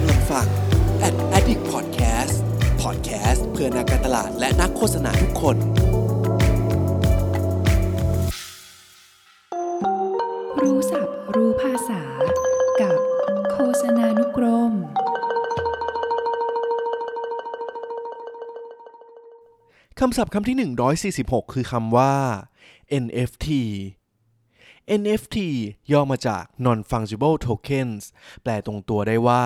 กำลังฟัง Ad Addict Podcast Podcast เพื่อนักการตลาดและนักโฆษณาทุกคน รู้ศัพท์รู้ภาษา กับโฆษณานุกรม คำศัพท์คำที่ 146 คือคำว่า NFT NFT ย่อมาจาก Non Fungible Tokens แปลตรงตัวได้ว่า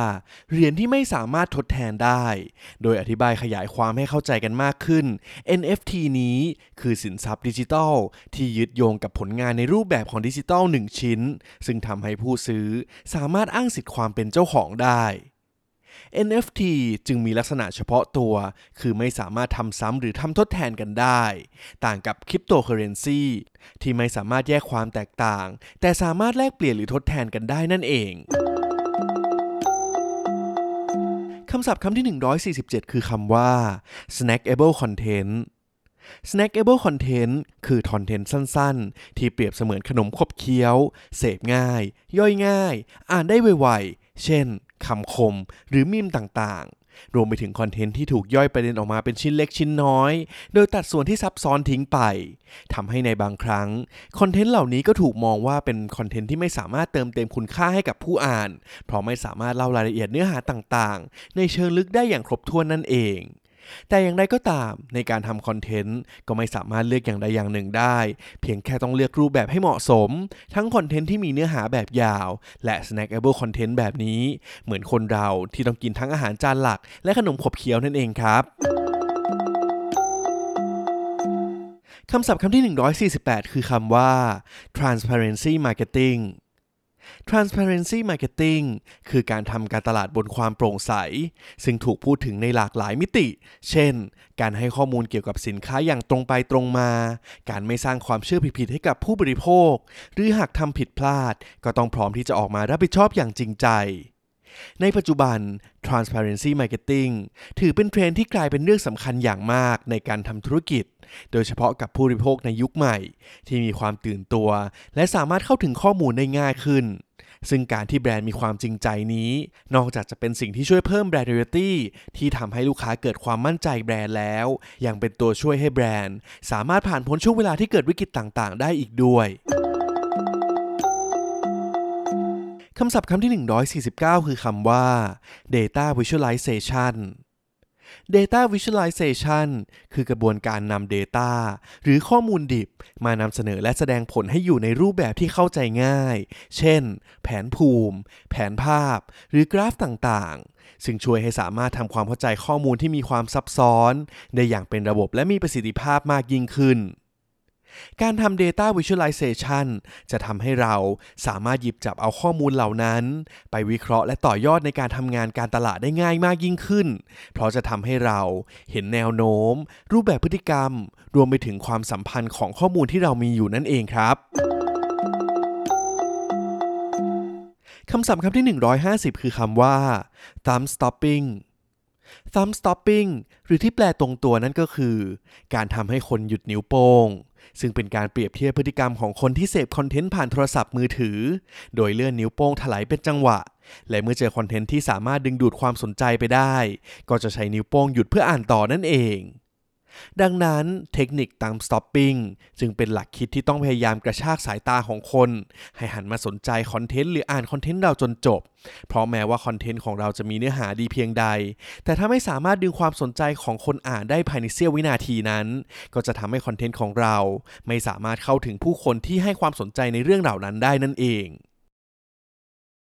เหรียญที่ไม่สามารถทดแทนได้ โดยอธิบายขยายความให้เข้าใจกันมากขึ้น NFT นี้คือสินทรัพย์ดิจิทัล ที่ยึดโยงกับผลงานในรูปแบบของดิจิทัล1ชิ้น ซึ่งทำให้ผู้ซื้อสามารถอ้างสิทธิ์ความเป็นเจ้าของได้ NFT จึงมีลักษณะเฉพาะตัว คือไม่สามารถทำซ้ำหรือทำทดแทนกันได้ ต่างกับคริปโตเคอเรนซีที่ไม่สามารถแยกความแตกต่าง แต่สามารถแลกเปลี่ยนหรือทดแทนกันได้นั่นเองคำศัพท์คำที่ 147 คือคำว่า snackable content snackable content คือคอนเทนต์สั้นๆ ที่เปรียบเสมือนขนมขบเคี้ยว เสพง่าย ย่อยง่าย อ่านได้ไวๆ เช่น คำคม หรือมีมต่างๆ รวมไปถึงคอนเทนต์ที่ถูกย่อยประเด็นออกมาเป็นชิ้นเล็กชิ้นน้อย โดยตัดส่วนที่ซับซ้อนทิ้งไปทำให้ในบางครั้ง คอนเทนต์เหล่านี้ก็ถูกมองว่าเป็นคอนเทนต์ที่ไม่สามารถเติมเต็มคุณค่าให้กับผู้อ่าน เพราะไม่สามารถเล่ารายละเอียดเนื้อหาต่างๆ ในเชิงลึกได้อย่างครบถ้วนนั่นเอง แต่อย่างไรก็ตามในการทำคอนเทนต์ก็ไม่สามารถเลือกอย่างใดอย่างหนึ่งได้ เพียงแค่ต้องเลือกรูปแบบให้เหมาะสม ทั้งคอนเทนต์ที่มีเนื้อหาแบบยาว และ snackable content แบบนี้ เหมือนคนเราที่ต้องกินทั้งอาหารจานหลัก และขนมขบเคี้ยวนั่นเองครับคำศัพท์คำที่ 148 คือคำว่า transparency marketing transparency marketing คือการทำการตลาดบนความโปร่งใส ซึ่งถูกพูดถึงในหลากหลายมิติ เช่น การให้ข้อมูลเกี่ยวกับสินค้าอย่างตรงไปตรงมา การไม่สร้างความเชื่อผิดๆให้กับผู้บริโภค หรือหากทำผิดพลาด ก็ต้องพร้อมที่จะออกมารับผิดชอบอย่างจริงใจ ในปัจจุบัน transparency marketing ถือเป็นเทรนที่กลายเป็นเรื่องสำคัญอย่างมากในการทำธุรกิจ โดยเฉพาะกับผู้บริโภคในยุคใหม่ ที่มีความตื่นตัว และสามารถเข้าถึงข้อมูลได้ง่ายขึ้น ซึ่งการที่แบรนด์มีความจริงใจนี้ นอกจากจะเป็นสิ่งที่ช่วยเพิ่มแบรนด์ loyalty ที่ทำให้ลูกค้าเกิดความมั่นใจแบรนด์แล้ว ยังเป็นตัวช่วยให้แบรนด์ สามารถผ่านพ้นช่วงเวลาที่เกิดวิกฤตต่างๆ ได้อีกด้วย คำศัพท์คำที่ 149 คือคำว่า data visualization Data Visualization คือกระบวนการนำ Data หรือข้อมูลดิบมานำเสนอและแสดงผลให้อยู่ในรูปแบบที่เข้าใจง่าย เช่น แผนภูมิ แผนภาพ หรือกราฟต่างๆ ซึ่งช่วยให้สามารถทำความเข้าใจข้อมูลที่มีความซับซ้อน ได้อย่างเป็นระบบและมีประสิทธิภาพมากยิ่งขึ้น การทำ Data Visualization จะทำให้เราสามารถหยิบจับเอาข้อมูลเหล่านั้น ไปวิเคราะห์และต่อยอดในการทำงานการตลาดได้ง่ายมากยิ่งขึ้น เพราะจะทำให้เราเห็นแนวโน้ม รูปแบบพฤติกรรม รวมไปถึงความสัมพันธ์ของข้อมูลที่เรามีอยู่นั่นเองครับคำศัพท์คำที่ 150 คือคำว่า thumb stopping thumb stopping หรือที่แปลตรงตัวนั่นก็คือ การทำให้คนหยุดนิ้วโป้ง ซึ่งเป็นการเปรียบเทียบพฤติกรรมของคนที่เสพคอนเทนต์ผ่านโทรศัพท์มือถือ โดยเลื่อนนิ้วโป้งสไลด์เป็นจังหวะ และเมื่อเจอคอนเทนต์ที่สามารถดึงดูดความสนใจไปได้ ก็จะใช้นิ้วโป้งหยุดเพื่ออ่านต่อนั่นเอง ดังนั้นเทคนิคตาม stopping จึงเป็นหลักคิดที่ต้องพยายามกระชากสายตาของคน ให้หันมาสนใจคอนเทนต์หรืออ่านคอนเทนต์เราจนจบ เพราะแม้ว่าคอนเทนต์ของเราจะมีเนื้อหาดีเพียงใด แต่ถ้าไม่สามารถดึงความสนใจของคนอ่านได้ภายในเสี้ยววินาทีนั้น ก็จะทำให้คอนเทนต์ของเรา ไม่สามารถเข้าถึงผู้คนที่ให้ความสนใจในเรื่องเหล่านั้นได้นั่นเอง